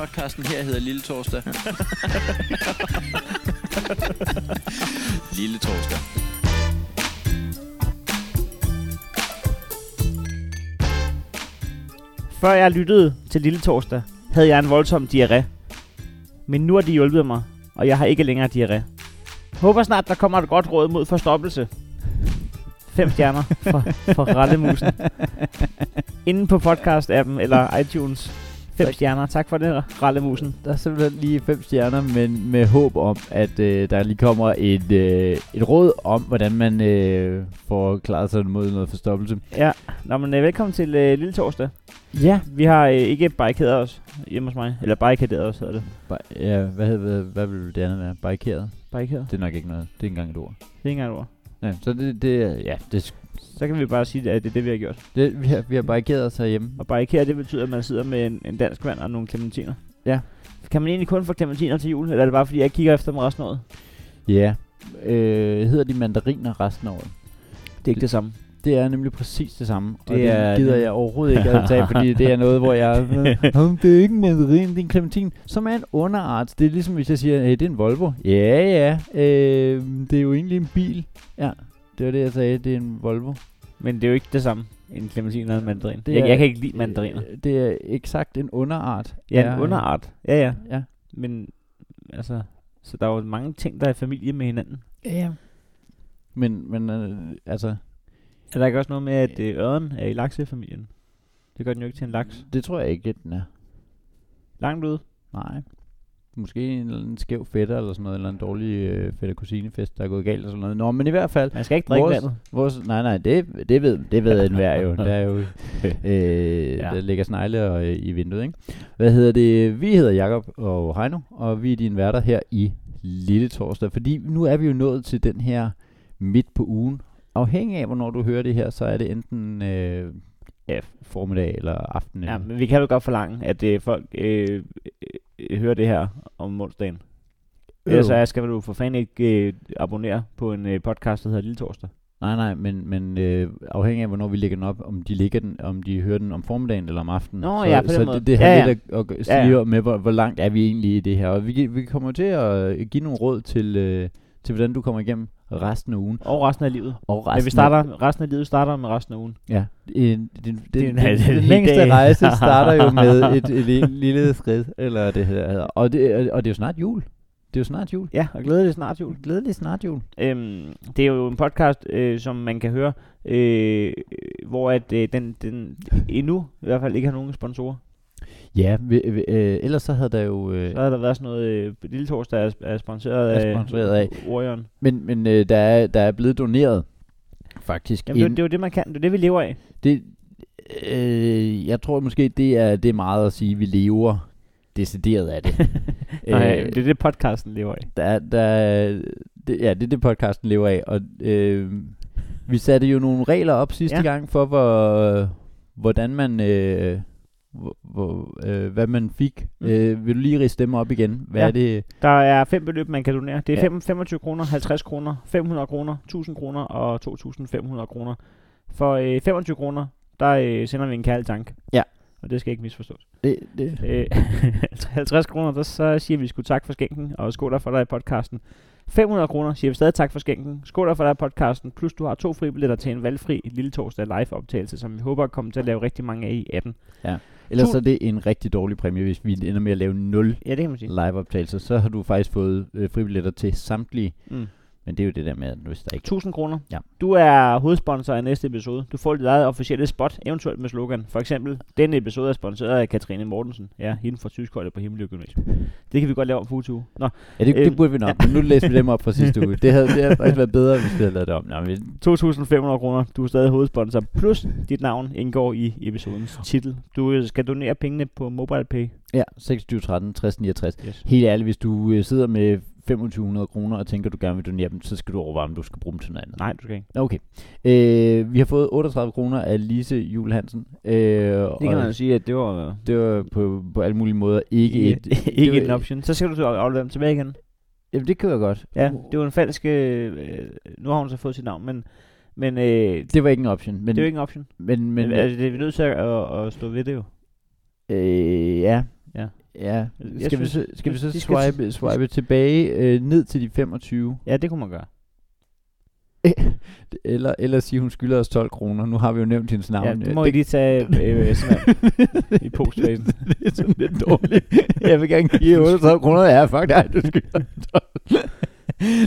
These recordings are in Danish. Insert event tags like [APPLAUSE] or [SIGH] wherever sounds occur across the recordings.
Podcasten her hedder Lille Torsdag. [LAUGHS] Lille Torsdag. Før jeg lyttede til Lille Torsdag, havde jeg en voldsom diarré. Men nu har de hjulpet mig, og jeg har ikke længere diarré. Håber snart, der kommer et godt råd mod forstoppelse. Fem stjerner for, for Rallemusen. [LAUGHS] Inden på podcast-appen eller iTunes. Fem stjerner. Tak for det, Rallemusen. Der er simpelthen lige fem stjerner, men med håb om, at øh, der lige kommer et, øh, et råd om, hvordan man øh, får klaret sig mod noget forstoppelse. Ja, Nå, men, øh, velkommen til øh, Lille Torsdag. Ja. Vi har øh, ikke barrikaderet os hjemme hos mig. Eller barrikaderet os, hedder det. Ba- ja hvad, hed, hvad, hvad vil det andet være? Barrikeret? Barrikaderet? Det er nok ikke noget. Det er ikke engang et ord. Det er ikke engang et ord. Ja, så det, det ja, det, Så kan vi bare sige, at det er det, vi har gjort. det, vi, har, vi har barrikeret os herhjemme. Og barrikere, det betyder, at man sidder med en, en dansk vand og nogle clementiner. Ja. Kan man egentlig kun få clementiner til jul, eller er det bare fordi, jeg kigger efter dem resten af året? Ja. Øh, hedder de mandariner resten af året? Det er ikke det samme. Det er nemlig præcis det samme, og Det det er- gider jeg overhovedet ikke at tage, fordi det er noget, hvor jeg... [LAUGHS] "Hov, det er ikke en mandarin, det er en clementin, som er en underart. Det er ligesom, hvis jeg siger, hey, det er en Volvo. Ja, ja, øh, det er jo egentlig en bil. Ja, det var det, jeg sagde, det er en Volvo. Men det er jo ikke det samme, en clementin og en mandarin. Det jeg, er- jeg kan ikke lide mandariner. Øh, Det er eksakt en underart. Ja, Er- en underart. Ja, ja. Ja. Men, altså, så der er jo mange ting, der er i familie med hinanden. ja. Men, men øh, altså, Er der ikke også noget med, at øh, ørren er i laksefamilien? Det gør den jo ikke til en laks. det tror jeg ikke, at den er. Langt ude. Nej. Måske en, eller anden skæv fætter eller sådan noget, eller en dårlig øh, fætter kusinefest, der er gået galt eller sådan noget. Nå, men i hvert fald, Man skal ikke drikke Vores- vandet. Vores, nej, nej, det, det ved, det ved [LAUGHS] enhver jo. Der er jo, [LAUGHS] øh, Ja. der ligger snegle og, øh, i vinduet, ikke? Hvad hedder det? Vi hedder Jakob og Heino, og vi er dine værter her i Lille Torsdag. Fordi nu er vi jo nået til den her midt på ugen. Afhængig af, hvornår du hører det her, så er det enten øh, ja, formiddag eller aften. Ja, men vi kan jo godt forlange, at øh, folk øh, hører det her om onsdagen. Ellers så skal du for fanden ikke øh, abonnere på en øh, podcast, der hedder Lille Torsdag. Nej, nej, men, men øh, afhængig af, hvornår vi lægger den op, om de, ligger den, om de hører den om formiddagen eller om aftenen. Nå, så, ja, på den så måde. det, det har Ja, ja. lidt at, at Ja, sige ja. med, hvor, hvor langt er vi egentlig i det her. Og vi, vi kommer til at øh, give nogle råd til, øh, til, hvordan du kommer igennem resten af ugen. Og resten af livet. Og Men vi starter, resten af livet starter med resten af ugen. Ja, en, den, den, Det er den, en- den, den en længste rejse starter jo med [LAUGHS] et, et, lille- lille skridt, eller det her hedder. Og det, og det er jo snart jul. Det er jo snart jul. Ja, og glædelig snart jul. Glædelig snart jul. Øhm, det er jo en podcast, øh, som man kan høre, øh, hvor at, øh, den, den endnu i hvert fald ikke har nogen sponsorer. Ja, vi, vi, øh, ellers så havde der jo... Øh, Så har der været sådan noget, øh, Lille Torsdag er, er sponsoreret Er af, sponsoreret af. Orion. Men, men øh, der, er, der er blevet doneret, faktisk. Jamen, det, er jo- en- det er jo det, man kan. Det er det, vi lever af. det, øh, jeg tror måske, det er, det er meget at sige, at vi lever decideret af det. [LAUGHS] Nej, Øh, det er det, podcasten lever af. der, er- der, er- det, ja, det er det, podcasten lever af. Og øh, vi satte jo nogle regler op sidste ja. gang for, hvor, hvordan man... Øh, hvor, hvor, øh, hvad man fik. Mm. Øh, vil du lige riste dem op igen? Hvad Ja. er det? Der er fem beløb, man kan donere. Det er Ja. fem- 25 kroner, 50 kroner, 500 kroner, 1000 kroner og 2500 kroner. For øh, 25 kroner, der øh, sender vi en kærlig tank. Ja. Og det skal ikke misforstås. det, det. Øh, [LAUGHS] 50 kroner, der så siger vi sgu tak for skænken, og skål der for dig i podcasten. 500 kroner siger vi stadig tak for skænken. Skål der for dig i podcasten, plus du har to fribilletter til en valgfri lille torsdag live optagelse, som vi håber kommer til at lave rigtig mange af i 18. Ellers To- så er det en rigtig dårlig præmie, hvis vi ender med at lave 0 Ja, live-optagelser. Så har du faktisk fået øh, fribilletter til samtlige. Mm. Men det er jo det der med, at hvis der ikke 1000 kroner. Ja. Du er hovedsponsor af næste episode. Du får dit eget officielle spot, eventuelt med slogan. For eksempel, denne episode er sponsoreret af Katrine Mortensen. Ja, hende fra Tyskholdet på Himmelø Gymnasium. Det kan vi godt lave om på uge. Nå, Ja, det, Øhm, det burde vi nok, men nu læser vi dem op fra sidste uge. Det havde, det havde faktisk været bedre, hvis vi havde lavet det om. Nå, men, 2.500 kroner. Du er stadig hovedsponsor. Plus dit navn indgår i episodens titel. Du øh, skal donere pengene på MobilePay. ja, 26, 13, 60, 69. Yes. Helt ærligt, hvis du øh, sidder med 2500 kroner og tænker, du gerne vil donere dem, så skal du overveje, om du skal bruge dem til noget andet. Nej, du skal ikke. Okay. Øh, vi har fået 38 kroner af Lise Jul Hansen. Øh, Det kan man jo sige, at det var det var på, på alle mulige måder ikke et... [LAUGHS] ikke en var- option. Så skal du aflevere dem tilbage igen. Jamen, det kan jeg godt. Ja, det var en falsk... Øh, nu har hun så fået sit navn, men, men øh, Det var ikke en option. Men, det er jo ikke en option. Men, men, Men, altså, det er vi nødt til at, at, at stå ved det jo. øh, ja. Ja. Ja, Jeg skal, vi synes, så, skal vi så de skal swipe, swipe tilbage øh, ned til de 25? Ja, det kunne man gøre. [LAUGHS] Eller, eller sige, hun skylder os 12 kroner. Nu har vi jo nævnt hendes navn. Ja, det må I lige tage [LAUGHS] øh, sådan her, i postfasen. det er sådan lidt dårligt. [LAUGHS] Jeg vil gerne give 38 kroner. Ja, fuck dig, du skylder 12.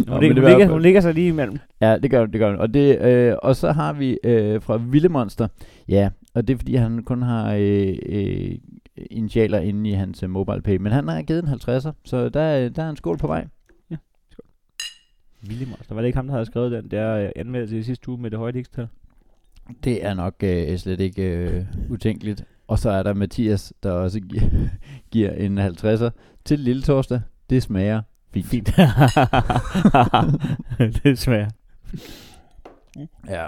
Nå, ligger, det hun, var- ligger, hun ligger sig lige imellem. Ja, det gør hun, det gør hun. Og, det, øh, og så har vi øh, fra Villemonster. Ja, og det er fordi, han kun har øh, øh, initialer inde i hans øh, mobile pay. Men han har givet en 50'er, så der, er- der er en skål på vej. Willy Monster. Var det ikke ham, der havde skrevet den der øh, anmeldelse i sidste uge med det høje x Det er nok øh, slet ikke øh, utænkeligt. Og så er der Mathias, der også giver, [LAUGHS] giver en 50'er til Lille Torsdag. Det smager fint. Fint. [LAUGHS] det er Ja.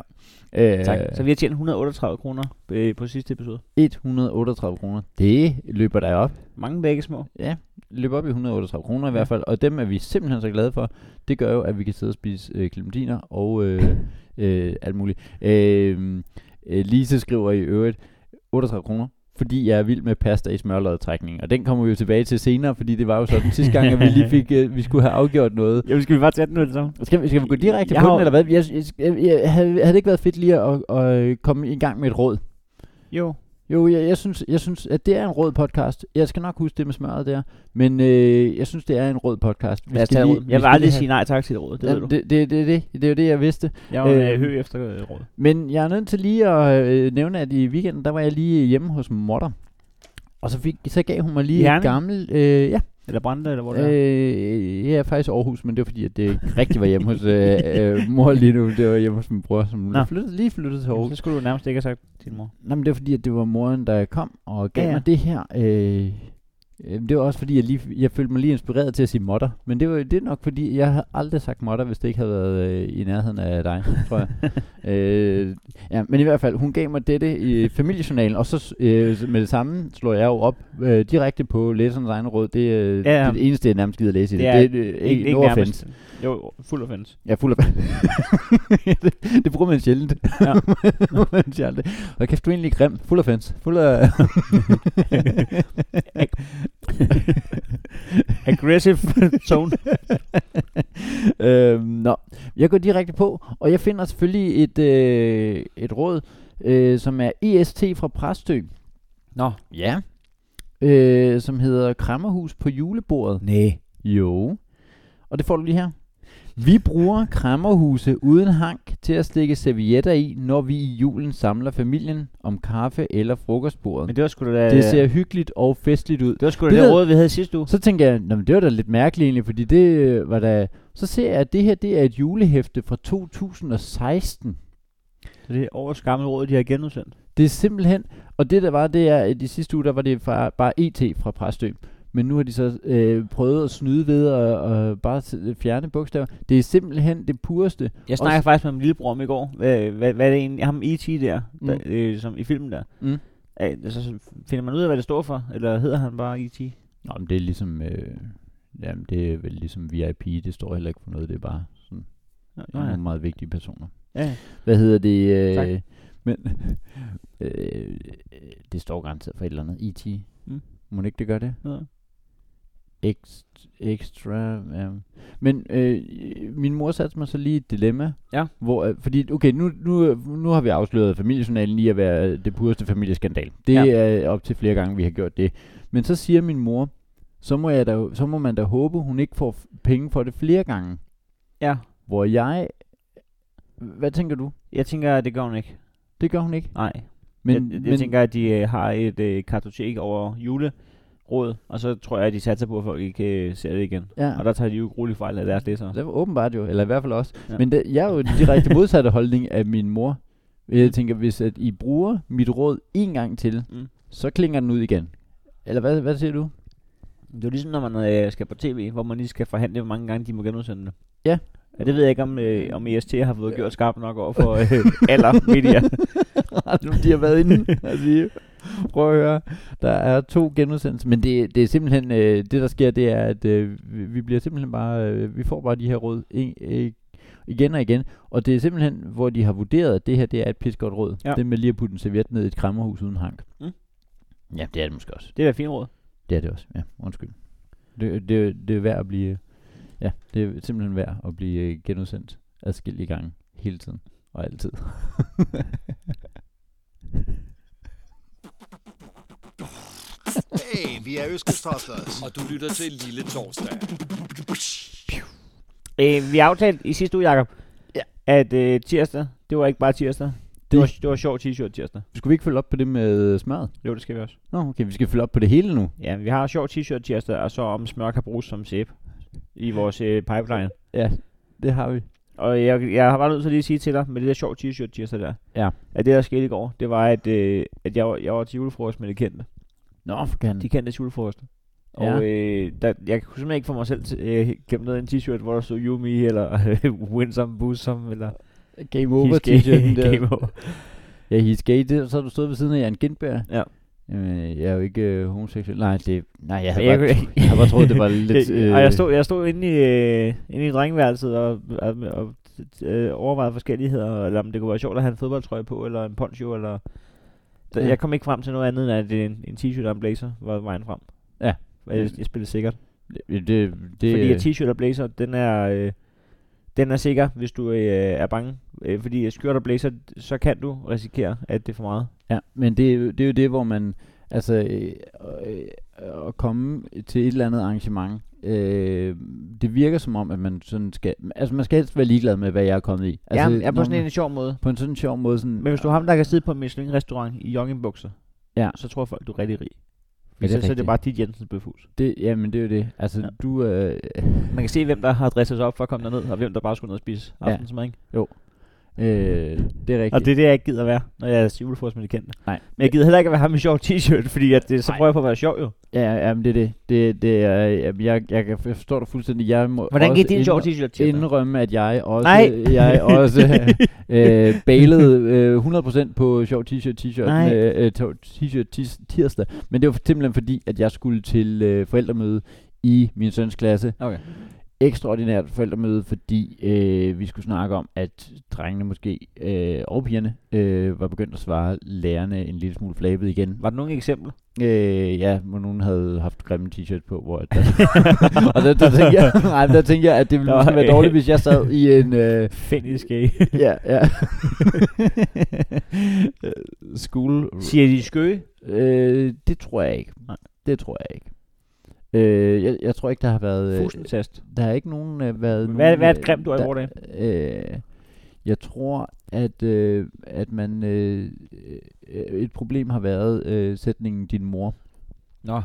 Øh, Tak. Så vi har tjent 138 kroner øh, på sidste episode. 138 kroner. Det løber der op. Mange begge små. Ja, løber op i 138 kroner i hvert fald. Og dem er vi simpelthen så glade for. Det gør jo, at vi kan sidde og spise øh, clementiner og øh, øh, alt muligt. Øh, øh, Lise skriver i øvrigt 38 kroner. Fordi jeg er vild med pasta i smørlodtrækning. Og den kommer vi jo tilbage til senere, fordi det var jo sådan sidste gang, at vi lige fik, øh, vi skulle have afgjort noget. Jo, skal vi bare tage den det samme? Skal, vi- skal vi gå direkte Jeg på har den, eller hvad? Jeg, jeg, jeg, jeg, havde, havde det ikke været fedt lige at, at, at komme i gang med et råd? Jo. Jo, jeg, jeg, synes, jeg synes, at det er en rød podcast. Jeg skal nok huske det med smøret der. Men øh, jeg synes, det er en rød podcast. Lad os tage lige- vi Jeg vil aldrig sige nej tak til et råd, det have- ved du. det, det, det, det, det er jo det, jeg vidste. Jeg var øh, hø efter øh, råd. Men jeg er nødt til lige at øh, nævne, at i weekenden, der var jeg lige hjemme hos Motter. Og så, fik, så gav hun mig lige Herning? et gammelt... Øh, ja, Eller Brande, eller hvor det er. øh, ja, faktisk Aarhus, men det var fordi, at det ikke rigtig var hjemme hos øh, øh, mor lige nu. Det var hjemme hos min bror, som Nå. flyttede, lige flyttede til Aarhus. Så skulle du nærmest ikke have sagt til din mor. Nej, men det var fordi, at det var moren, der kom og gav Ja, ja, mig det her. Øh, det var også fordi, jeg, lige, jeg følte mig lige inspireret til at sige modder. Men det var det er nok fordi, jeg havde aldrig sagt modder, hvis det ikke havde været øh, i nærheden af dig, tror jeg. [LAUGHS] øh, ja, men i hvert fald, hun gav mig dette i familiejournalen, og så øh, med det samme slår jeg jo op øh, direkte på læsernes egne råd. Det, øh, Ja, ja. er det eneste, jeg nærmest gider læse i det. Det er det, det, det ikke, no offense. Jo, fuld offense. Er fuld af... [LAUGHS] det, det bruger man sjældent. Ja. [LAUGHS] man aldrig. Og kæft, du er egentlig grim. Fuld af fans. Fuld af... [LAUGHS] Aggressive tone. [LAUGHS] øhm, nå, jeg går direkte på, og jeg finder selvfølgelig et, øh, et råd, øh, som er EST fra Præstø. Nå. Ja. Øh, som hedder Krammerhus på julebordet. Nej. Jo. Og det får du lige her. Vi bruger krammerhuse uden hank til at stikke servietter i, når vi i julen samler familien om kaffe eller frokostbordet. Men det var sgu da... Det ser hyggeligt og festligt ud. det var sgu da Det det, råd, vi havde sidste uge. Så tænker jeg, Nå, men det var da lidt mærkeligt egentlig, fordi det øh, var da... Så ser jeg, at det her det er et julehæfte fra 2016. Så det er årets gamle råd, de har genudsendt. Det er simpelthen... Og det der var, det er, at de sidste uge, der var det fra, bare ET fra Præstø. Men nu har de så øh, prøvet at snyde ved at og bare fjerne bogstaver. Det er simpelthen det pureste. Jeg snakkede faktisk med min lillebror om i går. Hvad, hvad, hvad er det egentlig? Ham E.T. der, Mm. der øh, som i filmen der. Mm. Øh, så så finder man ud af, hvad det står for? Eller hedder han bare E.T.? Nå, men det er ligesom... Øh, jamen, det er vel ligesom VIP. Det står heller ikke for noget. Det er bare sådan Nå, ja. nogle meget vigtige personer. ja. Hvad hedder det? Tak. Øh, men [LAUGHS] øh, det står garanteret for et eller andet. E.T. Mm. Må ikke det gør det? ja. Ext- extra, ja. Men øh, min mor satte mig så lige et dilemma. Ja. Hvor, øh, fordi, okay, nu, nu, nu har vi afsløret familiejournalen i at være det pureste familieskandal. Det Ja. er op til flere gange, vi har gjort det. Men så siger min mor, så må, jeg da, så må man da håbe, hun ikke får penge for det flere gange. Ja. Hvor jeg... Hvad tænker du? Jeg tænker, det gør hun ikke. Det gør hun ikke. Nej. Men, jeg, jeg men, tænker, at de øh, har et øh, kartotek over juleråd, og så tror jeg, at de satser på, at folk ikke øh, ser det igen. ja. Og der tager de jo grueligt fejl af deres læsere. Det var åbenbart jo, eller i hvert fald også. Ja. Men det, jeg er jo direkte modsatte holdning af min mor. Jeg tænker, hvis at I bruger mit råd en gang til, Mm. så klinger den ud igen. Eller hvad, hvad siger du? Det er ligesom, når man øh, skal på tv, hvor man lige skal forhandle, hvor mange gange de må genudsende det. Ja. Ja, det ved jeg ikke, om, øh, om EST har fået gjort skarpt nok over for øh, aller media. [LAUGHS] de har været inde sige, [LAUGHS] prøv at høre, der er to genudsendelser. Men det, det er simpelthen, øh, det der sker, det er, at øh, vi- bliver simpelthen bare, øh, vi får bare de her råd en, øh, igen og igen. Og det er simpelthen, hvor de har vurderet, at det her, det er et pis godt råd. Ja. Det med lige at putte en serviet ned i et krammerhus uden hank. Mm. Ja, det er det måske også. Det er da fint råd. Det er det også, ja. Undskyld. Det, det, det er værd at blive... Ja, det er simpelthen værd at blive øh, genudsendt adskillige gange. Hele tiden. Og altid. [LAUGHS] Hey, vi er Øskestoflers. Og du lytter til Lille Torsdag. Øh, vi aftalte i sidste uge, Jacob, Ja. at øh, tirsdag, det var ikke bare tirsdag. Det, Det- var, det var sjov t-shirt tirsdag. Skulle vi ikke følge op på det med smøret? Jo, det skal vi også. Nå, okay, vi skal følge op på det hele nu. Ja, vi har sjov t-shirt tirsdag, og så om smør kan bruges som sæbe i vores øh, pipeline. Ja, det har vi. Og jeg, jeg har bare nødt til lige at sige til dig, med det der sjov t-shirt tirsdag der, Ja. at det der skete i går, det var, at, øh, at jeg, var, jeg var til julefrokost med de kendte. Nå, for kan. De kendte julefrokost. Ja. Og øh, der, jeg kunne simpelthen ikke få mig selv til øh, glemme noget i en t-shirt, hvor der stod You Me, eller [LAUGHS] Win Some, Boost Some, eller Game over t-shirten [LAUGHS] der. Game over. Ja, he's gay. Det, så har du stået ved siden af Jan Gindberg. Ja. Jamen, jeg er jo ikke øh, homoseksuel. Nej, det, nej, jeg havde Jeg bare, jeg havde bare troet, det var [LAUGHS] lidt... Øh, og jeg stod, jeg stod inde i, øh, inde i drengeværelset og, og, og øh, overvejede forskelligheder, eller om det kunne være sjovt at have en fodboldtrøje på, eller en poncho, eller... Da, Ja. Jeg kom ikke frem til noget andet, end at en, en t-shirt og en blazer var vejen frem. Ja. Jeg, jeg spillede sikkert. det, det, det, Fordi at t-shirt og blazer, den er, øh, den er sikker, hvis du øh, er bange. Øh, fordi at skjort og blazer, så kan du risikere, at det er for meget. Ja, men det, det er jo det, hvor man... Altså, øh, øh, at komme til et eller andet arrangement, øh, det virker som om, at man sådan skal... Altså, man skal helst være ligeglad med, hvad jeg er kommet i. Altså, Altså, ja, på sådan man- en sjov måde. På en sådan sjov måde, sådan... Men hvis du har ham, der kan sidde på en Michelin-restaurant i joggingbukser, Ja. så tror folk, du er rigtig rig. Ja, det er så, så er det bare dit Jensens bøfhus. Det, jamen, det er jo det. Altså, Ja. ja. du... Øh, Man kan se, hvem der har dresset sig op for at komme derned, og hvem der bare skulle ned og spise Ja. aftensmad, ikke? Øh, det er rigtigt. Og det er det, jeg ikke gider være, når jeg er til julefrokost med de kendte. Nej. Men jeg gider heller ikke at være ham i sjov t-shirt, fordi at det, så Nej. prøver jeg på at være sjov jo. Ja, ja, men det er det. det, det er, jamen, jeg, jeg, kan- jeg forstår dig fuldstændig. Jeg må Hvordan gik din sjov t-shirt tirsdag? indrømme, at jeg også, Nej. jeg også [LAUGHS] øh, bailede øh, 100% på sjov t-shirt t-shirt Nej. øh, to- t-shirt tirsdag. Men det var simpelthen fordi, at jeg skulle til øh, forældremøde i min søns klasse. Okay. Ekstraordinært forældremøde, fordi øh, vi skulle snakke om, at drengene måske, øh, og pigerne, øh, var begyndt at svare lærerne en lille smule flabet igen. Var der nogle eksempler? Øh, ja, hvor nogen havde haft grimme t-shirt på, hvor der, [LAUGHS] og der, der, tænkte jeg, [LAUGHS] nej, der tænkte jeg, at det ville Nå, måske være dårligt, hvis jeg sad i en, øh, gay. [LAUGHS] ja, ja, school, Siger de skøge? øh, det tror jeg ikke, Nej. det tror jeg ikke. Øh, jeg, jeg tror ikke, der har været, øh, Fusentast. der har ikke nogen øh, været Hvad, nogen, hvad er et øh, grimt ord i der- vores dag? Øh, jeg tror, at, øh, at man øh, øh, et problem har været øh, sætningen din mor. Nå,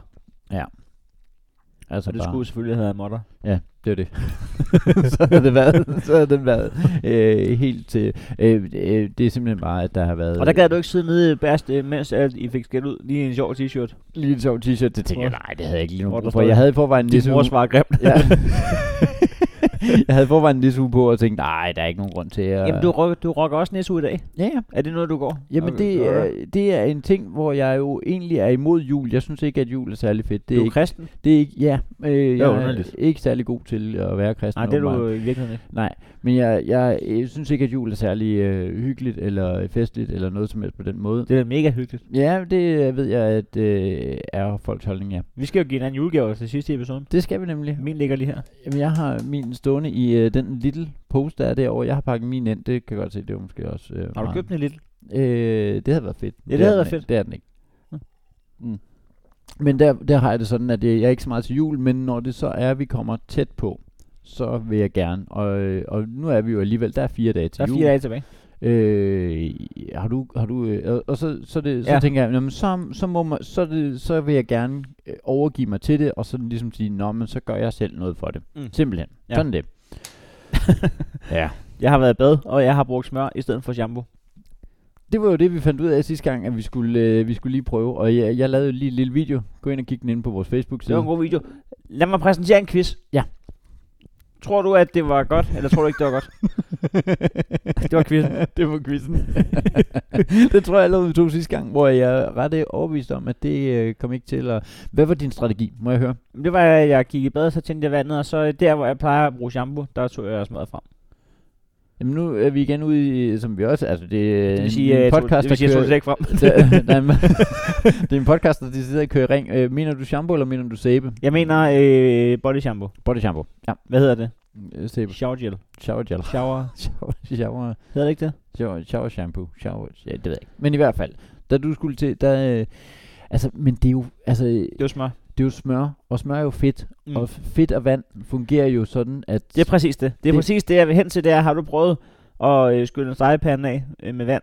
Altså så det bare- skulle selvfølgelig have været modder. Ja, det var det. [LAUGHS] så havde det været, så havde den været øh, helt til. Øh, øh, det er simpelthen bare, at der har været Og der gad du ikke sidde nede i Bærst, øh, mens at I fik skæld ud lige en sjov t-shirt. lige en sjov t-shirt. Det tænkte jeg, nej, det havde jeg ikke lige brug for. Jeg havde i forvejen en Din nissehue. mor svarer grimt. Ja. [LAUGHS] [LAUGHS] jeg havde forvejen en nissehue på og tænkte, nej, der er ikke nogen grund til at... Jamen, du, rock, du rocker også næste uge i dag. Ja, ja. Er det noget, du går? Jamen, Og- det, er, det er en ting, hvor jeg jo egentlig er imod jul. Jeg synes ikke, at jul er særlig fedt. Det Du er er ikke, kristen? det er ikke, ja, øh, jeg er underligt. ikke særlig god til at være kristen. Nej, det er du i virkeligheden ikke. Nej, men jeg, jeg, jeg synes ikke, at jul er særlig øh, hyggeligt eller festligt eller noget som helst på den måde. Det er mega hyggeligt. Ja, det ved jeg, at øh, er folks holdning, ja. Vi skal jo give hinanden julegaver til sidste episode. Det skal vi nemlig. Min ligger lige her. Jamen, jeg har min stående i øh, den lille pose, der er derovre. Jeg har pakket min ind. Det kan jeg godt se, det var måske også... Øh, Har du købt den i lidt? Øh, det havde været fedt. Ja, det er havde været ikke. fedt. Det er den ikke. Mm. Men der, der har jeg det sådan, at jeg jeg er ikke så meget til jul, men når det så er, at vi kommer tæt på, så vil jeg gerne. Og, øh, og nu er vi jo alligevel, der er fire dage til Der er jul. fire dage tilbage. Øh, har du, har du, øh, og, så, så, det, så Ja. tænker jeg, jamen, så, så, må man, så, det, så vil jeg gerne øh, overgive mig til det, og så ligesom sige, nå, men så gør jeg selv noget for det. Mm. Simpelthen. Ja. Sådan det. [LAUGHS] ja. Jeg har været i bad, og jeg har brugt smør i stedet for shampoo. Det var jo det, vi fandt ud af sidste gang, at vi skulle, øh, vi skulle lige prøve. Og jeg, jeg lavede lige en lille video. Gå ind og kig den ind på vores Det Facebook-side. var en god video. Lad mig præsentere en quiz. Ja. Tror du, at det var godt, eller tror du ikke, det var godt? [LAUGHS] det var quizzen. [LAUGHS] det var quizzen. [LAUGHS] det tror jeg, lavede vi tog sidste gang, hvor jeg er ret øh, overbevist om, at det øh, kom ikke til at... Hvad var din strategi? Må jeg høre? Det var, at jeg gik i bad, så tændte jeg vandet, og så der, hvor jeg plejer at bruge shampoo, der tog jeg smøret frem. Jamen nu er vi igen ude i, som vi også, altså det er Det vil en- sige, en øh, podcast, det vil sige, der jeg kører, det ikke frem. det, [LAUGHS] nej, men, [LAUGHS] det er en podcast, der de sidder og kører ring. Øh, mener du shampoo, eller mener du sæbe? Jeg mener øh, body shampoo. Body shampoo. Ja, Hvad hedder det? øh, sæbe. Shower gel. Shower gel. Shower. [LAUGHS] Shower, shower, Hedder det ikke det? shower, shower shampoo. Shower, ja, det ved jeg ikke. Men i hvert fald, da du skulle til, der, øh, altså, men det er jo, altså, Det var smør. Det er jo smør, og smør er jo fedt, Mm. og fedt og vand fungerer jo sådan, at... Det er præcis det. Det er Det- præcis det, jeg vil hen til, det er, har du prøvet at øh, skylle en stegepande af øh, med vand?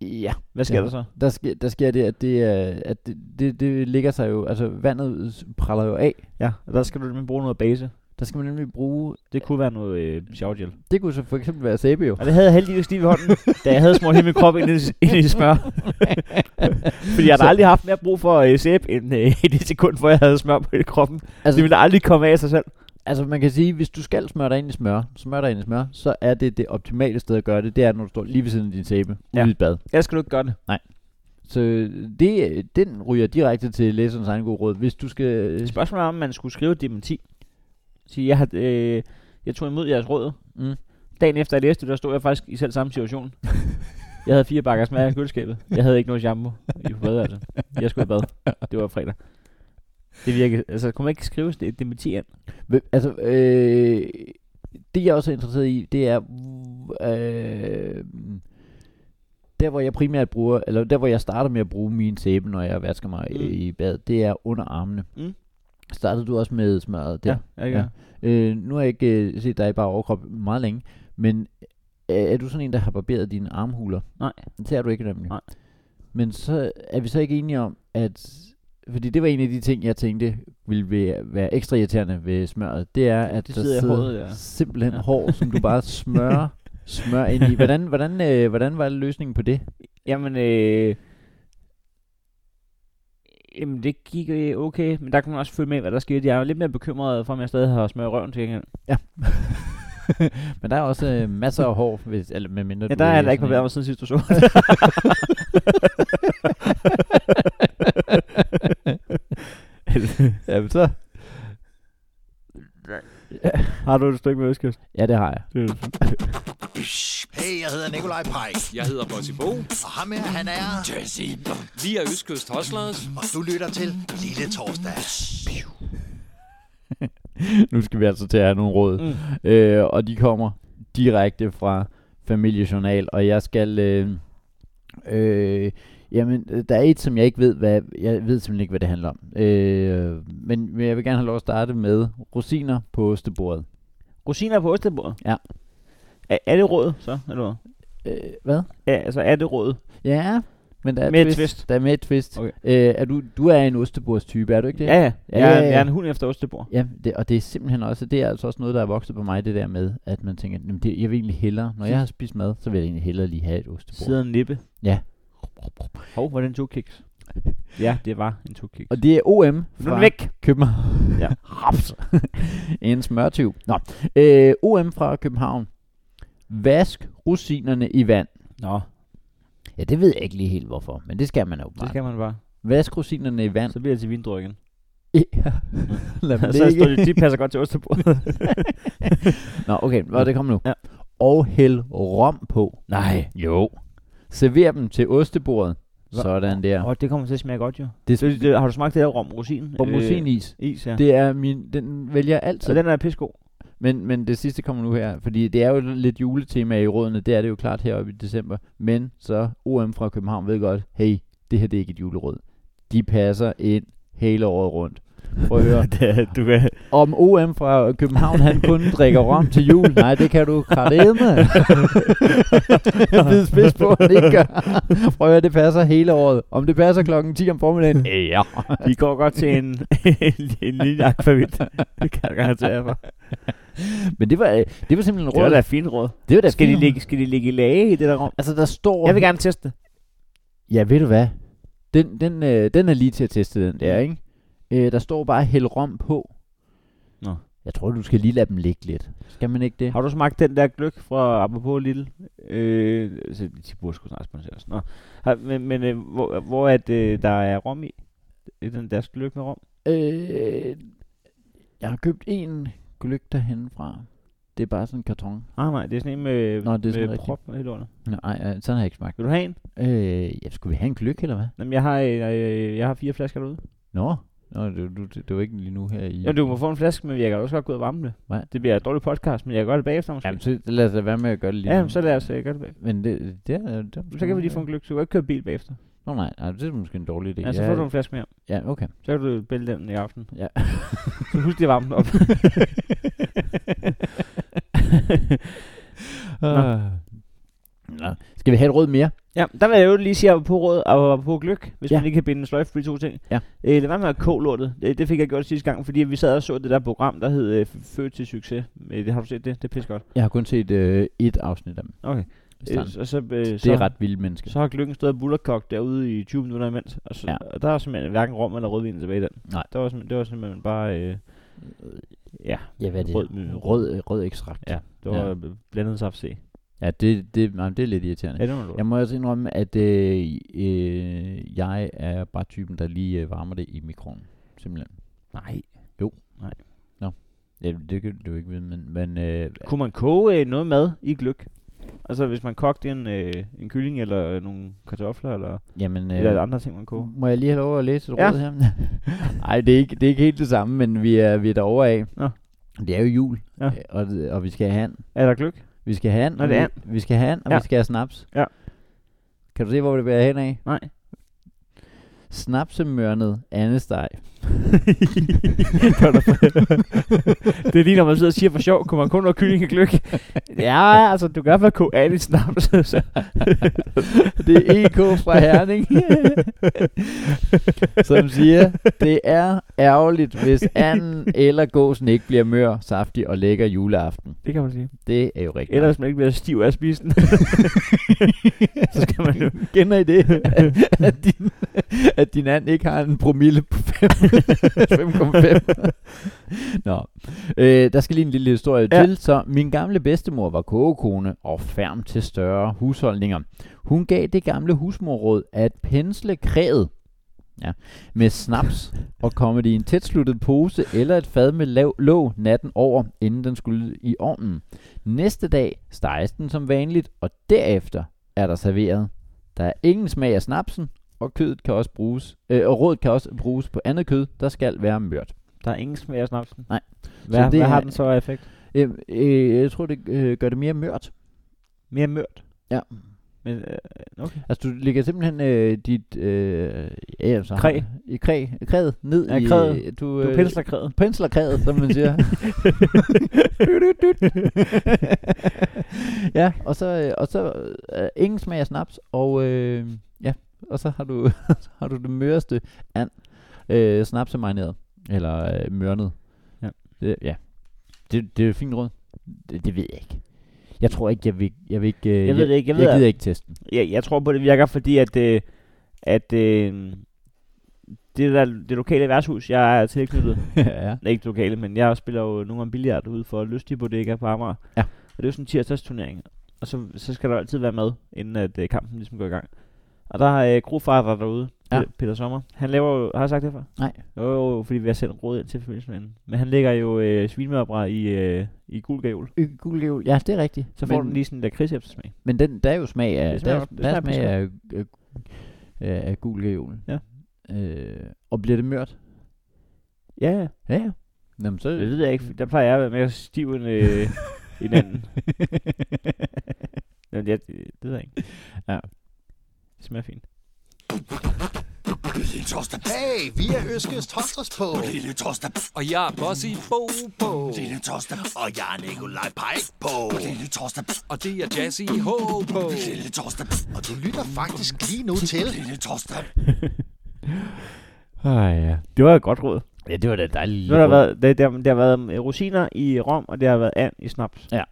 Ja, Hvad sker Ja. der så? der sker, der sker det, at det, er, at det, det, det ligger sig jo, altså vandet praller jo af. Ja, og der skal du nemlig bruge noget base. Der skal man nemlig bruge, Det kunne være noget øh, shower gel. det kunne så for eksempel være sæbe jo. Og det havde jeg heldigvis lige ved hånden, da jeg havde smurt hele min krop ind i, ind i smør. [LAUGHS] Fordi jeg har aldrig haft mere brug for øh, sæbe end øh, i det sekund, hvor jeg havde smør på hele kroppen. Altså, det ville aldrig komme af sig selv. altså man kan sige, hvis du skal smøre dig ind i smør, smør dig ind i smør, så er det det optimale sted at gøre det, det er, når du står lige ved siden af din sæbe, ude Ja. i et bad. Ellers skal du ikke gøre det. Så det, den ryger direkte til læserens egen gode råd. Hvis du skal... Spørgsmålet er, om man skulle skrive dementi. Sige, jeg, har, øh, jeg tog imod jeres råd. Mm. Dagen efter jeg læste det, der stod jeg faktisk i selv samme situation. [LAUGHS] Jeg havde fire bakker smør i køleskabet. Jeg havde ikke noget shampoo i badeværelset. Jeg skulle i bad. Det var fredag. Det virkede, altså kunne man ikke skrive det dementi ind? Altså, øh, det jeg også er interesseret i, det er, øh, der hvor jeg primært bruger, eller der hvor jeg starter med at bruge min sæbe, når jeg vasker mig mm. i bad, det er under armene. Mm. Startede du også med smøret der? Ja, jeg Ja. Øh, nu har jeg ikke øh, set dig bare overkrop meget længe, men øh, er du sådan en, der har barberet dine armhuler? Nej. Det er du ikke nemlig. Nej. Men så er vi så ikke enige om, at fordi det var en af de ting, jeg tænkte ville være, ekstra irriterende ved smøret, det er, at Det der sidder i sidder håret, ja. simpelthen Ja. hår, som du bare smører, [LAUGHS] smør ind i. Hvordan, hvordan, øh, hvordan var løsningen på det? Jamen, øh, jamen, det gik øh, okay, men der kan man også følge med, hvad der skete. Jeg er lidt mere bekymret for, om jeg stadig har smør i røven til gengæld. [LAUGHS] Men der er også øh, masser af hår, hvis, eller med mindre Ja, der er jeg ikke på en- mig siden sidst, du så. Jamen så. [LAUGHS] har du et stykke med østkyst? Ja, det har jeg. [LAUGHS] Hey, jeg hedder Nikolaj Pike, Jeg hedder Bossy Bo. og ham her, han er... Jesse. Vi er Østkyst Hustlers. Og du lytter til Lille Torsdag. [LAUGHS] nu skal vi altså til at have nogle råd. Mm. Øh, og de kommer direkte fra Familiejournal, og jeg skal... Øh, øh, jamen, øh, der er et, som jeg ikke ved, hvad... Jeg ved simpelthen ikke, hvad det handler om. Øh, men, men jeg vil gerne have lov at starte med rosiner på ostebordet. Rosiner på ostebordet? Ja. Er, er det råd, så? Eller hvad? Øh, hvad? Ja, altså er det råd? Ja, men der er Med et twist. twist. Der er med et twist. Okay. Øh, er du, du er en ostebordstype, er du ikke det? Ja, ja. Jeg, er- ja, ja. jeg er en hund efter ostebord. Ja, det, og det er simpelthen også, det er altså også noget, der er vokset på mig, det der med, at man tænker, jamen det, jeg vil egentlig hellere, når jeg har spist mad, så vil jeg egentlig hellere lige have et ostebord. Sidder en nippe. Ja. Hov, var det en to kiks? Ja, det var en to kiks. Og det er OM fra væk. København. Ja. [LAUGHS] Raps. en smørtyv. Nå. Øh, OM fra København. Vask rosinerne i vand. Nå, Ja, det ved jeg ikke lige helt hvorfor, men det skal man jo det bare. skal man bare. Vask rosinerne i vand. Så bliver det til vindrue igen. Ja. [LAUGHS] Lad mig [LAUGHS] så står de, de passer godt til ostebordet. Nå, okay, hvor det kommer nu. Ja. Og hæld rom på. Nej. Jo. Server dem til ostebordet. Sådan der. Åh, oh, det kommer til at smage godt jo. Det, Det, det, har du smagt det her rom rosin? og rosinis. Øh, is, ja. Det, er min, den vælger jeg altid. så den er pissegod. Men, men det sidste kommer nu her, fordi det er jo lidt juletema i rådene, det er det jo klart heroppe i december. Men så OM fra København ved godt, hey, det her det er ikke et juleråd. De passer ind hele året rundt. Prøv at høre. [LAUGHS] det, du kan... Om OM fra København, han kun drikker rom til jul. Nej, det kan du krattedeme. Bid spids på, han ikke gør. Prøv at høre, det passer hele året. Om det passer klokken 10 om formiddagen. Ja. De går godt til en, [LAUGHS] en lille akvavit. Det kan jeg garantere for. Men det var, øh, det var simpelthen Det var råd. da fint råd. Det var da Skal de, fint. ligge, skal de ligge i lage i det der rum? Altså, der står... Jeg vil gerne teste det. Ja, ved du hvad? Den, den, øh, den er lige til at teste, den der, ikke? Øh, der står bare hæld rom på. Nå. Jeg tror, du skal lige lade dem ligge lidt. Skal man ikke det? Har du smagt den der gløk fra apropos lille? Øh, så de burde sgu snart sponsoreres. Nå. Har, men men øh, hvor, hvor at, øh, der er rom i? I den der gløk med rom? Øh, jeg har købt en gløk derhen fra. Det er bare sådan en karton. Ah, nej, det er sådan en med, Nå, det er sådan med rigtig- prop helt under. Nej, øh, sådan har jeg ikke smagt. Vil du have en? Øh, ja, skulle vi have en gløk, eller hvad? Jamen, jeg har, øh, jeg har fire flasker derude. Nå, Nå det, du, det, det var ikke lige nu her i... Ja, du må få en flaske, men jeg kan også godt gå ud og varme det. Hvad? Det bliver et dårligt podcast, men jeg kan gøre det bagefter måske. Jamen, så lad os da være med at gøre det lige ja, nu. så lad os øh, gøre det bagefter. Men det, det, er, det, er Så kan vi lige få en gløk, så du kan ikke køre bil bagefter. Nå nej, nej, det er måske en dårlig idé. Ja, så får du en flaske mere. Ja, okay. Så kan du bælge den i aften. Ja. Så husk lige at varme den op. [LAUGHS] Nå. Nå. Skal vi have et råd mere? ja, der vil jeg jo lige sige, at på råd og på gløk, hvis Ja. man ikke kan binde en sløjfe på de to ting. Ja. Øh, lad være med at koge lortet. Det, det fik jeg gjort sidste gang, fordi vi sad og så det der program, der hed øh, Født til succes. Øh, det har du set det? Det er pisse godt. Jeg har kun set øh, et afsnit af dem. Okay. Øh, Øh, og så, øh, det så, er ret vilde mennesker. så har gløkken stået og bullerkogt derude i 20 minutter imens. Og, så, Ja. og der er simpelthen hverken rom eller rødvin tilbage i den. Nej. Det var, simpelthen, det var simpelthen bare... Øh, ja, Ja, hvad er det? Rød Rød, med- rød, ekstrakt. ja, det var ja. blandet saft C. ja det, det, nej, det er lidt irriterende. Ja, det var noget. Jeg må også indrømme, at øh, øh, jeg er bare typen, der lige øh, varmer det i mikroen. Simpelthen. Nej. Ja, det kan du jo ikke vide, men, men øh, Kunne man koge øh, noget mad i gløk? Altså hvis man kogte en, øh, en kylling eller øh, nogle kartofler eller, jamen, øh, eller andre ting man koge. må jeg lige have lov at læse et Ja. råd her? [LAUGHS] Nej, det er, ikke, det er ikke helt det samme, men vi er, vi er derovre af. Nå. Det er jo jul, Ja. og, og vi skal have and. Er der gløk? Vi skal have and, og det er vi, vi skal have and, og Ja. vi skal have snaps. Ja. Kan du se, hvor det bliver hen af? Nej. Snapsemørnet andesteg. Det er lige når man sidder og siger for sjov, kunne man kun have kylling og gløk? ja, altså du kan i hvert fald koge i snaps. så. det er EK fra Herning, som siger, det er ærgerligt, hvis anden eller gåsen ikke bliver mør, saftig og lækker juleaften. det kan man sige. Det er jo rigtigt. Ellers man ikke bliver stiv af at spise den. [LAUGHS] så skal man jo... Kender I det? at, din, at din and ikke har en promille på fem- 5,5. [LAUGHS] Nå, øh, der skal lige en lille historie ja. Til. Så min gamle bedstemor var kogekone og færm til større husholdninger. Hun gav det gamle husmorråd at pensle kræet ja, med snaps og komme det i en tætsluttet pose eller et fad med lav låg natten over, inden den skulle i ovnen. Næste dag steges den som vanligt, og derefter er der serveret. Der er ingen smag af snapsen, og kødet kan også bruges, øh, og rådet kan også bruges på andet kød, der skal være mørt. Der er ingen smag af snapsen. Nej. Hvad, Så det hvad har den så af effekt? Øh, øh, jeg tror, det øh, gør det mere mørt. Mere mørt. Ja. Men, øh, okay. Altså, du lægger simpelthen øh, dit øh, ja, altså, Kræ. i kræ, kræet ned Ja, i... kræet. øh, Du, Du øh, pensler krædet. pensler kræet, som man siger. [LAUGHS] [LAUGHS] ja, og så, øh, og så øh, ingen smag af snaps, og øh, ja, og så har du, [LAUGHS] så har du det møreste and, øh, snapsemarineret, eller øh, mørnet. Ja. Det, ja. Det, det er et fint råd. Det, det ved jeg ikke. Jeg tror ikke, jeg vil, jeg vil ikke, øh, Jeg ved det ikke, jeg jeg, ved, jeg at- gider ikke teste den. Ja, jeg tror på, det virker, fordi at, øh, at øh, det der det lokale værtshus, jeg er tilknyttet, [LAUGHS] ja. Nej, ikke lokale, men jeg spiller jo nogle gange billiard ude for Lystig Bodega på Amager. Ja. Og det er jo sådan en tirsdagsturnering. Og så, så skal der altid være mad, inden at øh, kampen ligesom går i gang. Og der har øh, grofader derude, Ja. Peter Sommer. Han laver jo, har jeg sagt det før? Nej. Jo, jo, fordi vi har sendt råd ind til forbindelsesmanden. Men han lægger jo øh, svinemørbræd i, øh, i gul gavl. Gul gavl. Ja, det er rigtigt. Så får men, den lige sådan en eftersmag. Men den, der er jo smag af, der, der er smager smag af, af, af, af gul gavl. Ja. Øh, og bliver det mørt? Ja, ja. Ja, ja. Jamen, så... Det ved jeg ikke. Der plejer jeg at være mere stiv end øh, en anden. [LAUGHS] Men jeg, det ved jeg ikke. Ja. Det smager fint. Lille torsdag. Hey, vi er Øskes Torsdags på. Lille torsdag. Og jeg er Bossy Bo på. Lille torsdag. Og jeg er Nikolaj Pike på. Lille torsdag. Og det er Jazzy H på. Lille torsdag. Og du lytter faktisk lige nu til. Lille torsdag. [LAUGHS] Ah, ja. Det var et godt råd. Ja, det var da dejligt. Nu har der været, det, der, der har været øh, rosiner i rom, og det har været and i snaps. Ja.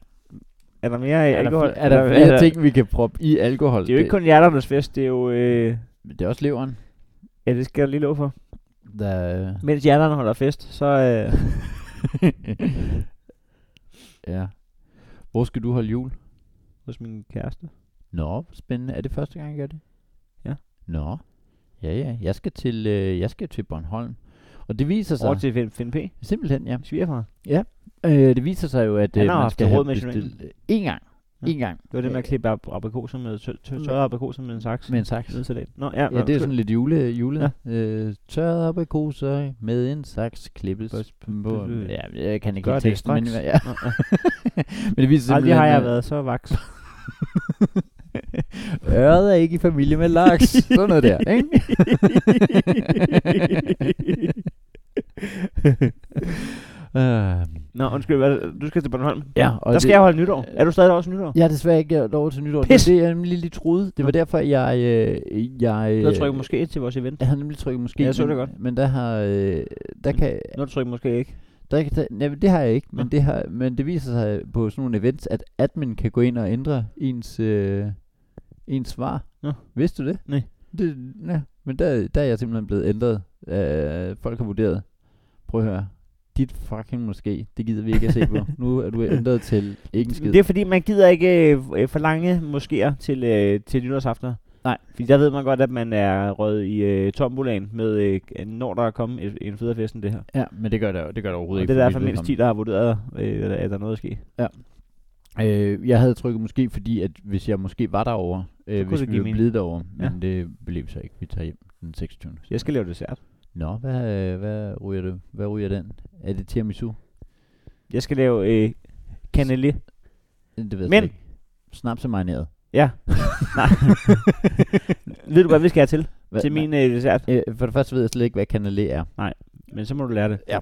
Er der mere er alkohol? der, er der flere ting, vi kan proppe i alkohol? Det er jo ikke kun hjerternes fest, det er jo... Øh, Det er også leveren. ja, det skal jeg lige love for. Der, Mens hjerterne holder fest, så... Øh, [LAUGHS] ja. Hvor skal du holde jul? hos min kæreste. Nå, spændende. Er det første gang, jeg gør det? Ja. Nå. Ja, ja. Jeg skal til, øh, jeg skal til Bornholm. Og det viser sig Over til Finn, Finn P. simpelthen, ja. Svigerfar. Øh, det viser sig jo, at Han øh, man skal have bestilt en gang. Ja. En gang. Det var det med at klippe ab- aprikoser med tør- tør- tørrede aprikoser med en saks. Med en saks. Ned. Nå, ja, Ja, det er sådan lidt jule, jule. Ja. Øh, tørret aprikoser med en saks klippes på. Ja, jeg kan ikke det teksten, men, ja. [LAUGHS] Men det viser Aldrig har jeg været så vaks. [LAUGHS] Øret er ikke i familie med laks. Sådan noget der, ikke? [LAUGHS] uh, Nå, undskyld, hvad, du skal til Bornholm. ja, og Der skal jeg holde nytår. Er du stadig også nytår? Jeg har desværre ikke lov til nytår. Pis! Det er jeg nemlig lige troet. Det var derfor, jeg... Øh, jeg Du har trykket måske til vores event. Jeg havde nemlig trykket måske. Ja, jeg så det godt. Men der har... Øh, der kan... Nu har du trykket måske ikke. Der, kan- der, nej, det har jeg ikke, men det, har, men det viser sig på sådan nogle events, at admin kan gå ind og ændre ens, øh, ens svar. Nå. Vidste du det? Nej. Det, ja, men der, der er jeg simpelthen blevet ændret. Øh, folk har vurderet. Prøv at høre. Dit fucking måske, det gider vi ikke at se på. nu er du ændret til ikke en skid. Det er fordi, man gider ikke øh, for lange moskéer til, øh, til nytårsaftener. Nej. Fordi der ved man godt, at man er røget i øh, tombolaen med, øh, når der er kommet et, en federe fest end det her. Ja, men det gør det, det gør det Og overhovedet det ikke. er for derfor mindst 10, der har vurderet, øh, at der er noget at ske. Øh, jeg havde trykket måske, fordi at hvis jeg måske var derovre, Så øh, hvis det vi mening. blevet derovre, Ja. men det blev så ikke. Vi tager hjem den 26. Jeg skal lave dessert. Nå, hvad, øh, hvad ryger du? Hvad ryger den? Er det tiramisu? Jeg skal lave øh, canelé. Det ved Men- slet ikke. Snaps er marineret. Ja. [LAUGHS] Nej. [LAUGHS] ved du hvad vi skal have til? Hva, til min øh, dessert. Øh, for det første ved jeg slet ikke, hvad kanalé er. Men så må du lære det. Ja.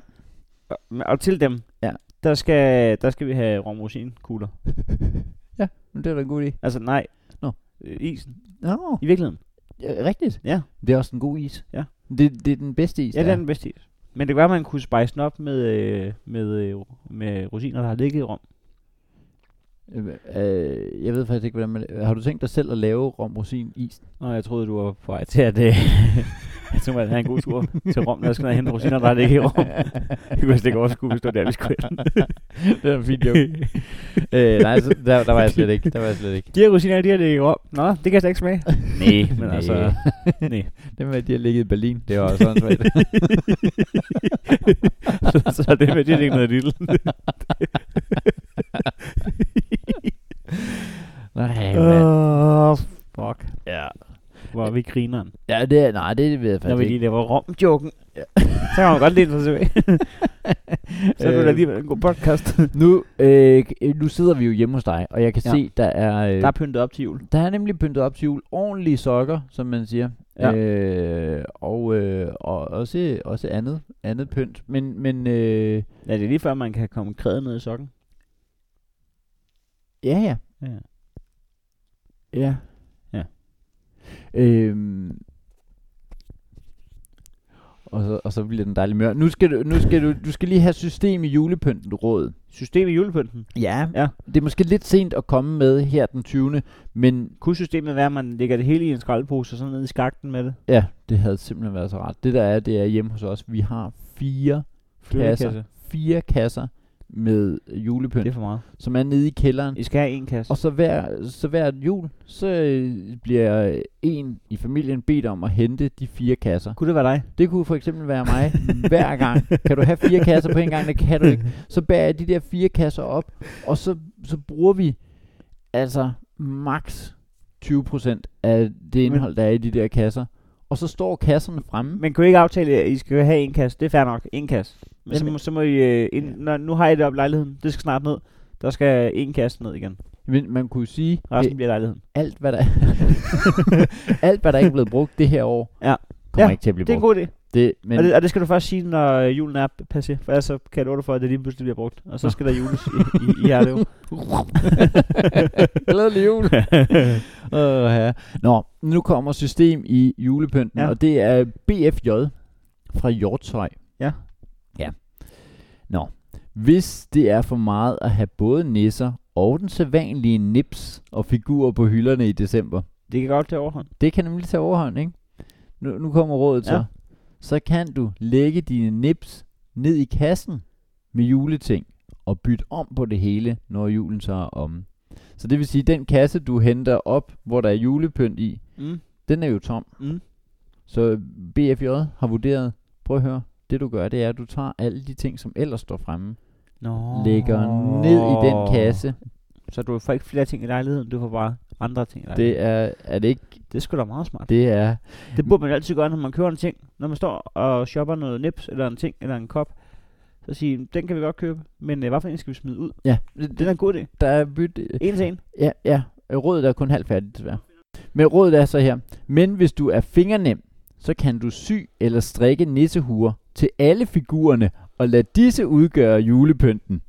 Og, og til dem, Ja. der, skal, der skal vi have romrosinkugler. [LAUGHS] Men det er da en god idé. Altså nej. Nå. Øh, isen. Nå, I virkeligheden. Ja, rigtigt. Ja. Det er også en god is. Ja. Det, det er den bedste is, Ja, det er den bedste is. Men det kan være, at man kunne spice den op med, øh, med, øh, med rosiner, der har ligget i rom. Øh, øh, jeg ved faktisk ikke, hvordan man... Har du tænkt dig selv at lave rom rosin is? Nå, jeg troede, du var på vej til at... Øh, [LAUGHS] jeg tænkte, at have en god tur til Rom, når jeg og hente rosiner, der har ligget i rom. Det kunne jeg slet ikke overskue, hvis det var der, vi skulle hen. [LAUGHS] det er en fin joke. øh, nej, så, der, der var jeg slet ikke. Der var jeg slet ikke. De her rosiner, de har ligget i rom. Nå, det kan jeg slet ikke smage. [LAUGHS] Nej, men altså... Nej. Det med, at de har ligget i Berlin, det var også sådan svært. så, så det med, det er ikke noget lille. Nej. Åh, fuck. Ja. Hvor er vi grineren. Ja, det er, nej, det ved jeg Når faktisk vi ikke. lige laver rom-joken. [LAUGHS] så kan man godt lide det tilbage. [LAUGHS] så er det da Øh, alligevel en god podcast. [LAUGHS] Nu, øh, nu sidder vi jo hjemme hos dig, og jeg kan Ja. se, der er, øh, Der er pyntet op til jul. der er nemlig pyntet op til jul. Ordentlige sokker, som man siger. Ja. Øh, og, øh, og også, også andet, andet pynt. Men, men øh, Ja, det er lige før, man kan komme krædet ned i sokken. ja, ja. Ja. Ja. Ja. Øhm, og, så, og så bliver den dejlig mør. Nu skal du, nu skal du, du skal lige have system i julepynten, råd. System i julepynten. Ja. Ja. Det er måske lidt sent at komme med her den 20. Men Kunne systemet være, at man lægger det hele i en skraldepose og så ned i skakten med det? ja, det havde simpelthen været så rart. Det der er, det er hjemme hos os. Vi har fire kasser, fire kasser med julepynt, Det er for meget. som er nede i kælderen. I skal have en kasse. Og så hver, så hver jul, så øh, bliver en i familien bedt om at hente de fire kasser. Kunne det være dig? Det kunne for eksempel være mig hver gang. Kan du have fire kasser på en gang? Det kan du ikke. Så bærer jeg de der fire kasser op, og så, så bruger vi altså max 20% af det indhold, der er i de der kasser. Og så står kasserne fremme. Men kan I ikke aftale, at I skal have en kasse? Det er fair nok. En kasse. Men så, Jamen- må, så må I... Øh, ind, når, nu har I det op lejligheden. Det skal snart ned. Der skal en kasse ned igen. Men man kunne sige, Resten øh, bliver lejligheden. alt hvad der [LAUGHS] alt hvad der ikke er blevet brugt det her år, Ja. kommer Ja, ikke til at blive Det er en brugt. god idé. Det, Men, og, det, og det skal du først sige, når øh, julen er passé. For ellers så kan jeg love dig for, at det lige pludselig bliver brugt. Og så skal der jules i, i, i Herlev. [LAUGHS] Glædelig jul. [LAUGHS] Åh, ja. Nå, nu kommer system i julepynten, Ja. ja. og det er BFJ fra Hjortshøj. Ja. Ja. Nå, hvis det er for meget at have både nisser og den sædvanlige nips og figurer på hylderne i december, det kan godt tage overhånd. det kan nemlig tage overhånd, ikke? Nu, nu kommer rådet så. Ja. Så kan du lægge dine nips ned i kassen med juleting og bytte om på det hele, når julen så er om. Så det vil sige, den kasse, du henter op, hvor der er julepynt i, Mm. den er jo tom. Mm. Så BFJ har vurderet, prøv at høre, det du gør, det er, at du tager alle de ting, som ellers står fremme, Nå. lægger ned i den kasse. Så du får ikke flere ting i lejligheden, du får bare andre ting i lejligheden. Det er, er det ikke, det er sgu da meget smart. det er, Det burde man altid gøre, når man køber en ting. Når man står og shopper noget nips, eller en ting, eller en kop. Så sige, den kan vi godt købe, men øh, hvad for en skal vi smide ud? ja, Det er en god idé. der er bytte, En til en. Ja, ja. Rådet er kun halvt færdigt, desværre. Men rådet er så her. Men hvis du er fingernem, så kan du sy eller strikke nissehuer til alle figurerne, og lad disse udgøre julepynten.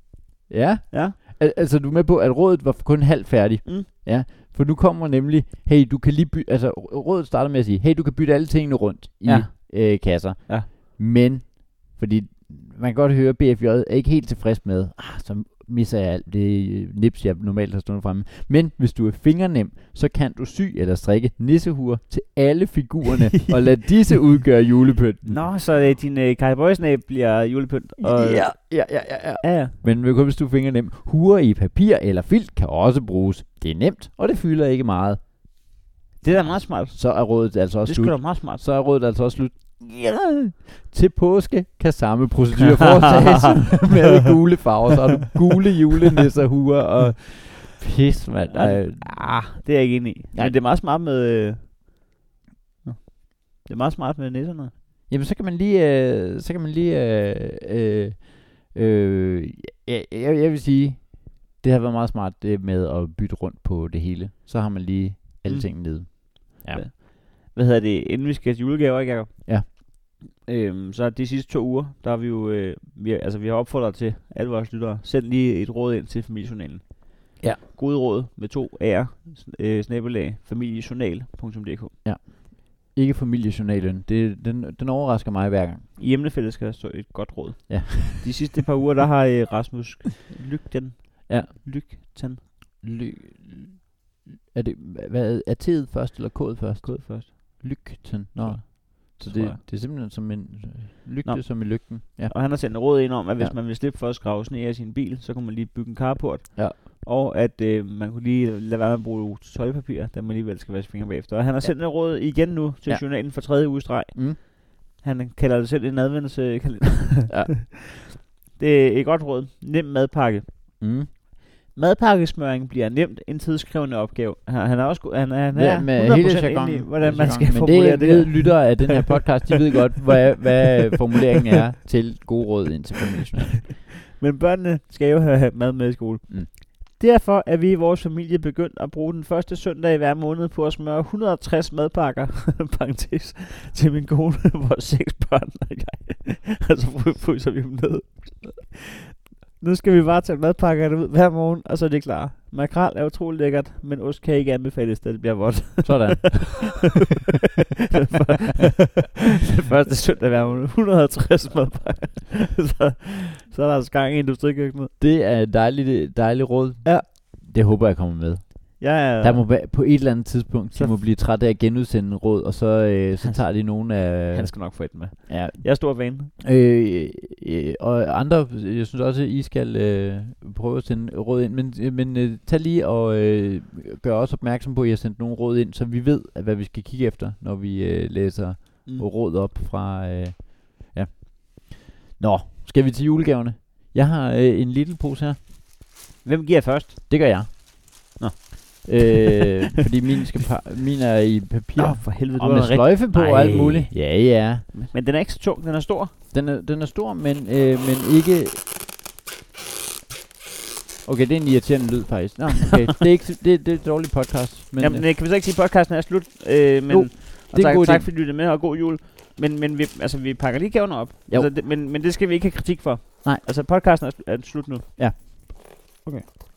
Ja? Ja. Al- altså, du er med på, at rådet var kun halvt færdigt. Mm. Ja. For nu kommer nemlig, hey, du kan lige bytte, altså rådet starter med at sige, hey, du kan bytte alle tingene rundt i Ja. øh, kasser. Ja. Men, fordi man kan godt høre, at BFJ er ikke helt tilfreds med, ah, så misser jeg alt det øh, nips, jeg normalt har stående fremme. Men hvis du er fingernem, så kan du sy eller strikke nissehuer til alle figurerne, [LAUGHS] og lad disse udgøre julepynten. Nå, så øh, din øh, Kai Boysnæb bliver julepynt. Og, Ja, ja, ja, ja, ja. ja. Men kun hvis du er fingernem. Huer i papir eller filt kan også bruges. Det er nemt, og det fylder ikke meget. Det er da meget smart. Så er rådet altså også Det er slut. sgu da meget smart. Så er rådet altså også slut. Ja. Til påske kan samme procedure [LAUGHS] foretages med gule farver. Så har du gule julenisser, huer og pis, mand. Ej, Ah, det er jeg ikke enig i. Nej. Det er meget smart med... Øh... Det er meget smart med nisserne. Jamen, så kan man lige... Øh, så kan man lige... Øh, øh, øh, jeg, jeg, jeg vil sige, det har været meget smart det med at bytte rundt på det hele. Så har man lige alle Mm. tingene nede. Ja. Hvad- hedder det? Inden vi skal til julegaver, ikke Jacob? Ja. Øhm, så de sidste to uger, der har vi jo... Øh, vi, altså, vi har opfordret til alle vores lyttere. Send lige et råd ind til familiejournalen. Ja. Gode råd med to A'er. Øh, snabelag. Familiejournal.dk Ikke familiejournalen. Det, den, den overrasker mig hver gang. I emnefældet skal der stå et godt råd. Ja. [LAUGHS] De sidste par uger, der har øh, Rasmus Lygten. Ja. Lygten. Ly, er det, hvad, er T'et først, eller K'et først? Kod først. Lygten. Nå. Jeg. Så det, det er simpelthen som en øh, lygte, Nå. som i lygten. Ja. Og han har sendt råd ind om, at hvis Ja. man vil slippe for at skrave sne af sin bil, så kunne man lige bygge en carport. Ja. Og at øh, man kunne lige lade være med at bruge toiletpapir, da man alligevel skal vaske fingre bagefter. Og han har sendt et råd igen nu til Ja. journalen for tredje uge streg. Mm. Han kalder det selv en adventskalender. [LAUGHS] Ja. det er et godt råd. Nem madpakke. Mm. Madpakkesmøring bliver nemt en tidskrævende opgave. Han, er også han, er- han er Ja, med hele 100% jargonen. inde i, hvordan man skal Men formulere det, det. her. lyttere af den her podcast, de ved godt, hvad, [LAUGHS] hvad formuleringen er til gode råd ind til familien. [LAUGHS] Men børnene skal jo have mad med i skole. Mm. Derfor er vi i vores familie begyndt at bruge den første søndag i hver måned på at smøre 160 madpakker, [LAUGHS] parentes, til min kone, vores seks børn og jeg. og så fry- fryser vi dem ned. Nu skal vi bare tage madpakkerne ud hver morgen, og så er det klar. Makrel er utrolig lækkert, men ost kan ikke anbefales, da det bliver vådt. Sådan. [LAUGHS] den første søndag hver måned. 150 madpakker. så, så er der altså gang i industrikøkkenet. Det er et dejligt, dejligt råd. Ja. Det håber jeg kommer med. Jeg er, Der må være, på et eller andet tidspunkt, Så- de må blive trætte af at genudsende råd, og så, øh, [LAUGHS] så tager de nogle af... han skal nok få et med. Ja, Jeg er stor fan. Øh, øh, og andre, jeg synes også, at I skal øh, prøve at sende råd ind, men, øh, men øh, tag lige og øh, gør også opmærksom på, at I har sendt nogle råd ind, så vi ved, at hvad vi skal kigge efter, når vi øh, læser mm. råd op fra... Øh, ja. Nå, skal vi til julegaverne? Jeg har øh, en lille pose her. Hvem giver først? Det gør jeg. Øh, fordi min, skal pa- min er i papir. Nå, for helvede, og du med har sløjfe på og alt muligt. Ja, ja. Men den er ikke så tung, den er stor. Den er, den er stor, men, øh, men ikke... Okay, det er en irriterende lyd faktisk. Nå, okay. det, er ikke, det, det er et dårligt podcast. Men, Men, Jamen, øh, kan vi så ikke sige, at podcasten er slut? Øh, men, Jo, og det er en tak, god tak fordi du lyttede med, og god jul. Men, men vi, altså, vi pakker lige gaverne op. Jo. Altså, det, men, men det skal vi ikke have kritik for. Nej. Altså, podcasten er, er slut nu.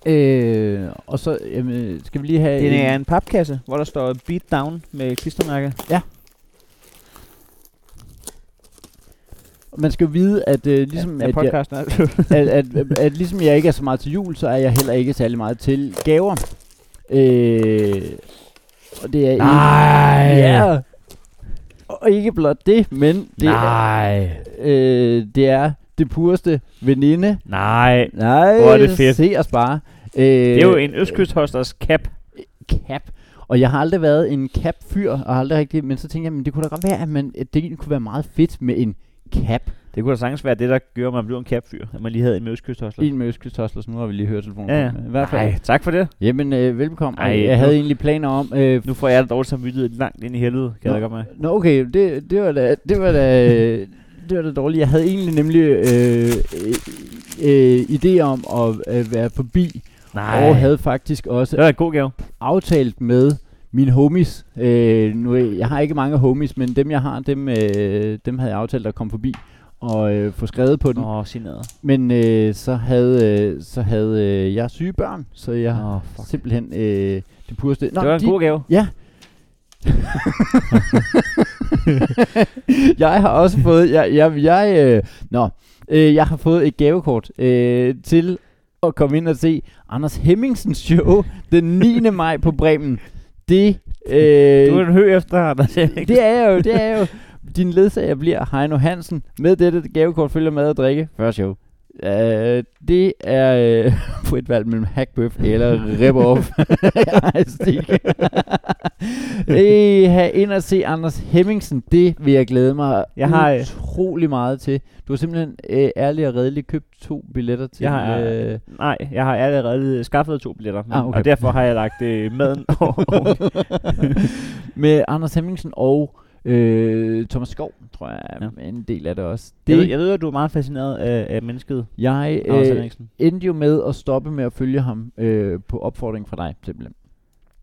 Øh, og så jamen, skal vi lige have... Det er en- en papkasse, hvor der står Beat Down med klistermærke. Man skal jo vide, at øh, ligesom, ja, at, jeg, [LAUGHS] at, at, at, at ligesom jeg ikke er så meget til jul, så er jeg heller ikke særlig meget til gaver. Øh, og det er Nej. Ja. Og ikke blot det, men det Nej. er, øh, det er det pureste veninde. Nej. Nej, Hvor er det fedt. Se os bare. Øh, Det er jo en Østkysthosters cap. cap. Og jeg har aldrig været en cap-fyr, og aldrig rigtig, men så tænkte jeg, men det kunne da godt være, at, man, at det kunne være meget fedt med en cap. Det kunne da sagtens være det, der gør, at man bliver en kapfyr. At man lige havde en med østkysthostler. En med østkystostler, så nu har vi lige hørt telefonen. Ja, ja. I hvert fald. Nej, tak for det. Jamen, øh, velbekomme. Ej, Ej, jeg nu- havde egentlig planer om... Øh, Nu får jeg det dårligt samvittighed langt ind i helvede, kan Nå. jeg godt med. Nå, okay, det, det var da, det var da, det var da dårligt. Jeg havde egentlig nemlig øh, øh, øh, idé om at øh, være forbi, og havde faktisk også Det var en god gave. aftalt med mine homies. Øh, nu, jeg har ikke mange homies, men dem jeg har, dem, øh, dem havde jeg aftalt at komme forbi og øh, få skrevet på den. Åh, oh. Men øh, så havde, øh, så havde øh, jeg syge børn, så jeg oh, fuck. simpelthen øh, det pureste. det var en de, god gave. Ja. [LAUGHS] [LAUGHS] jeg har også fået, jeg, jeg, jeg, øh, nå, øh, jeg har fået et gavekort øh, til at komme ind og se Anders Hemmingsens show den 9. maj på Bremen. Det, øh, Du er en hø efter, Anders. det er jeg jo, det er jeg jo. Din ledsager bliver Heino Hansen. Med dette gavekort følger mad og drikke. Før show. Uh, det er uh, [LAUGHS] på et valg mellem hackbøf eller rip-off. Hey, have ind og se Anders Hemmingsen. Det vil jeg glæde mig Jeg har, øh, utrolig meget til. Du har simpelthen uh, ærligt og redeligt købt to billetter til. Jeg har, øh, Nej, jeg har allerede skaffet to billetter. Ah, okay. Og derfor har jeg lagt øh, maden [LAUGHS] over. med Anders Hemmingsen og øh, Thomas Skov, tror jeg, er Ja. en del af det også. jeg, ved, Det, jeg ved, at du er meget fascineret af, af mennesket. jeg øh, endte jo med at stoppe med at følge ham øh, på opfordring fra dig, simpelthen.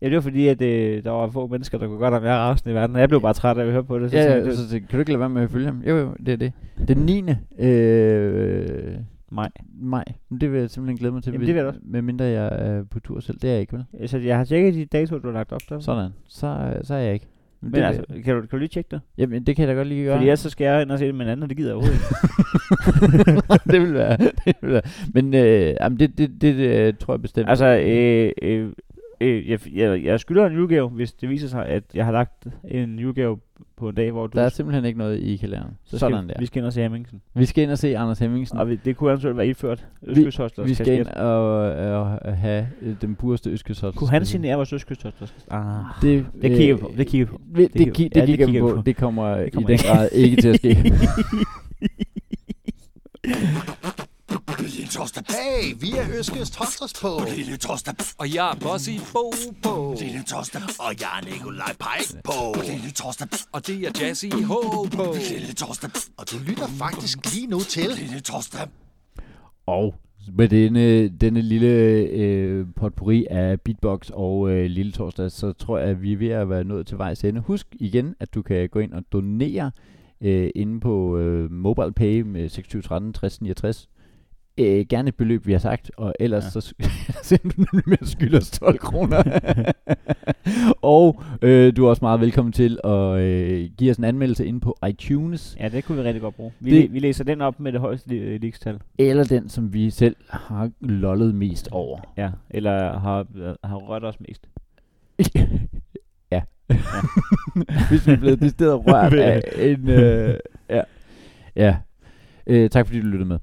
Ja, det var fordi, at øh, der var få mennesker, der kunne godt have mere rasende i verden. Jeg blev bare træt af at høre på det. Så Ja, tænkte ja, så, så kan du ikke lade være med at følge ham? Jo, jo, det er det. Den 9. Øh, Maj. maj. Det vil jeg simpelthen glæde mig til. Jamen, det vil jeg også. Med mindre jeg er på tur selv. Det er jeg ikke, vel? Så jeg har tjekket de datoer, du har lagt op der. Sådan. Så, øh, så er jeg ikke. Men, det, altså, kan du, kan du lige tjekke det? jamen, det kan jeg da godt lige gøre. Fordi ellers så skal jeg ind og se det med en anden, og det gider jeg overhovedet ikke. [LAUGHS] det vil være. [LAUGHS] Det vil være. Men øh, jamen, det, det, det, det tror jeg bestemt. altså, øh, øh, øh, jeg, jeg, jeg skylder en julegave, hvis det viser sig, at jeg har lagt en julegave på en dag, hvor du... der er simpelthen ikke noget i kalenderen. så Sådan skal, der. Vi skal ind og se Hemmingsen. Vi skal ind og se Anders Hemmingsen. Og vi, det kunne eventuelt være indført. Østkysthostler. Vi skal ind og, og have øh, den pureste øskesot. Kunne han signere vores østkysthostler? Ah. Det, Det kigger vi på, det kigger vi på. Det, det, kigger- det, ki- ja, det, det kigger vi på. på. Det kommer, Det i kommer den ikke. grad ikke til at ske. Lille torsdag. Hey, vi er Øskes Tosters på. Lille torsdag. Og jeg er Bossy Bo på. Lille torsdag. Og jeg er Nikolaj Pike på. Lille torsdag. Og det er Jazzy H på. Lille torsdag. Og du lytter faktisk lige nu til... Lille torsdag. Og med denne, denne lille øh, potpourri af beatbox og øh, lille torsdag, så tror jeg, at vi er ved at være nået til vejs ende. Husk igen, at du kan gå ind og donere øh, inde på øh, MobilePay med 2613 6069 Øh, gerne et beløb, vi har sagt, og ellers Ja. ja. så [LAUGHS] sender du nemlig med at skylde os 12 kroner. [LAUGHS] og øh, du er også meget velkommen til at øh, give os en anmeldelse inde på iTunes, Ja, det kunne vi rigtig godt bruge. Vi, Det- det, vi læser den op med det højeste li- ligestal. eller den, som vi selv har lollet mest over. Ja, eller har, har rørt os mest. [LAUGHS] ja. Hvis vi er blevet decideret rørt af en... Øh, ja. ja. Øh, tak fordi du lyttede med.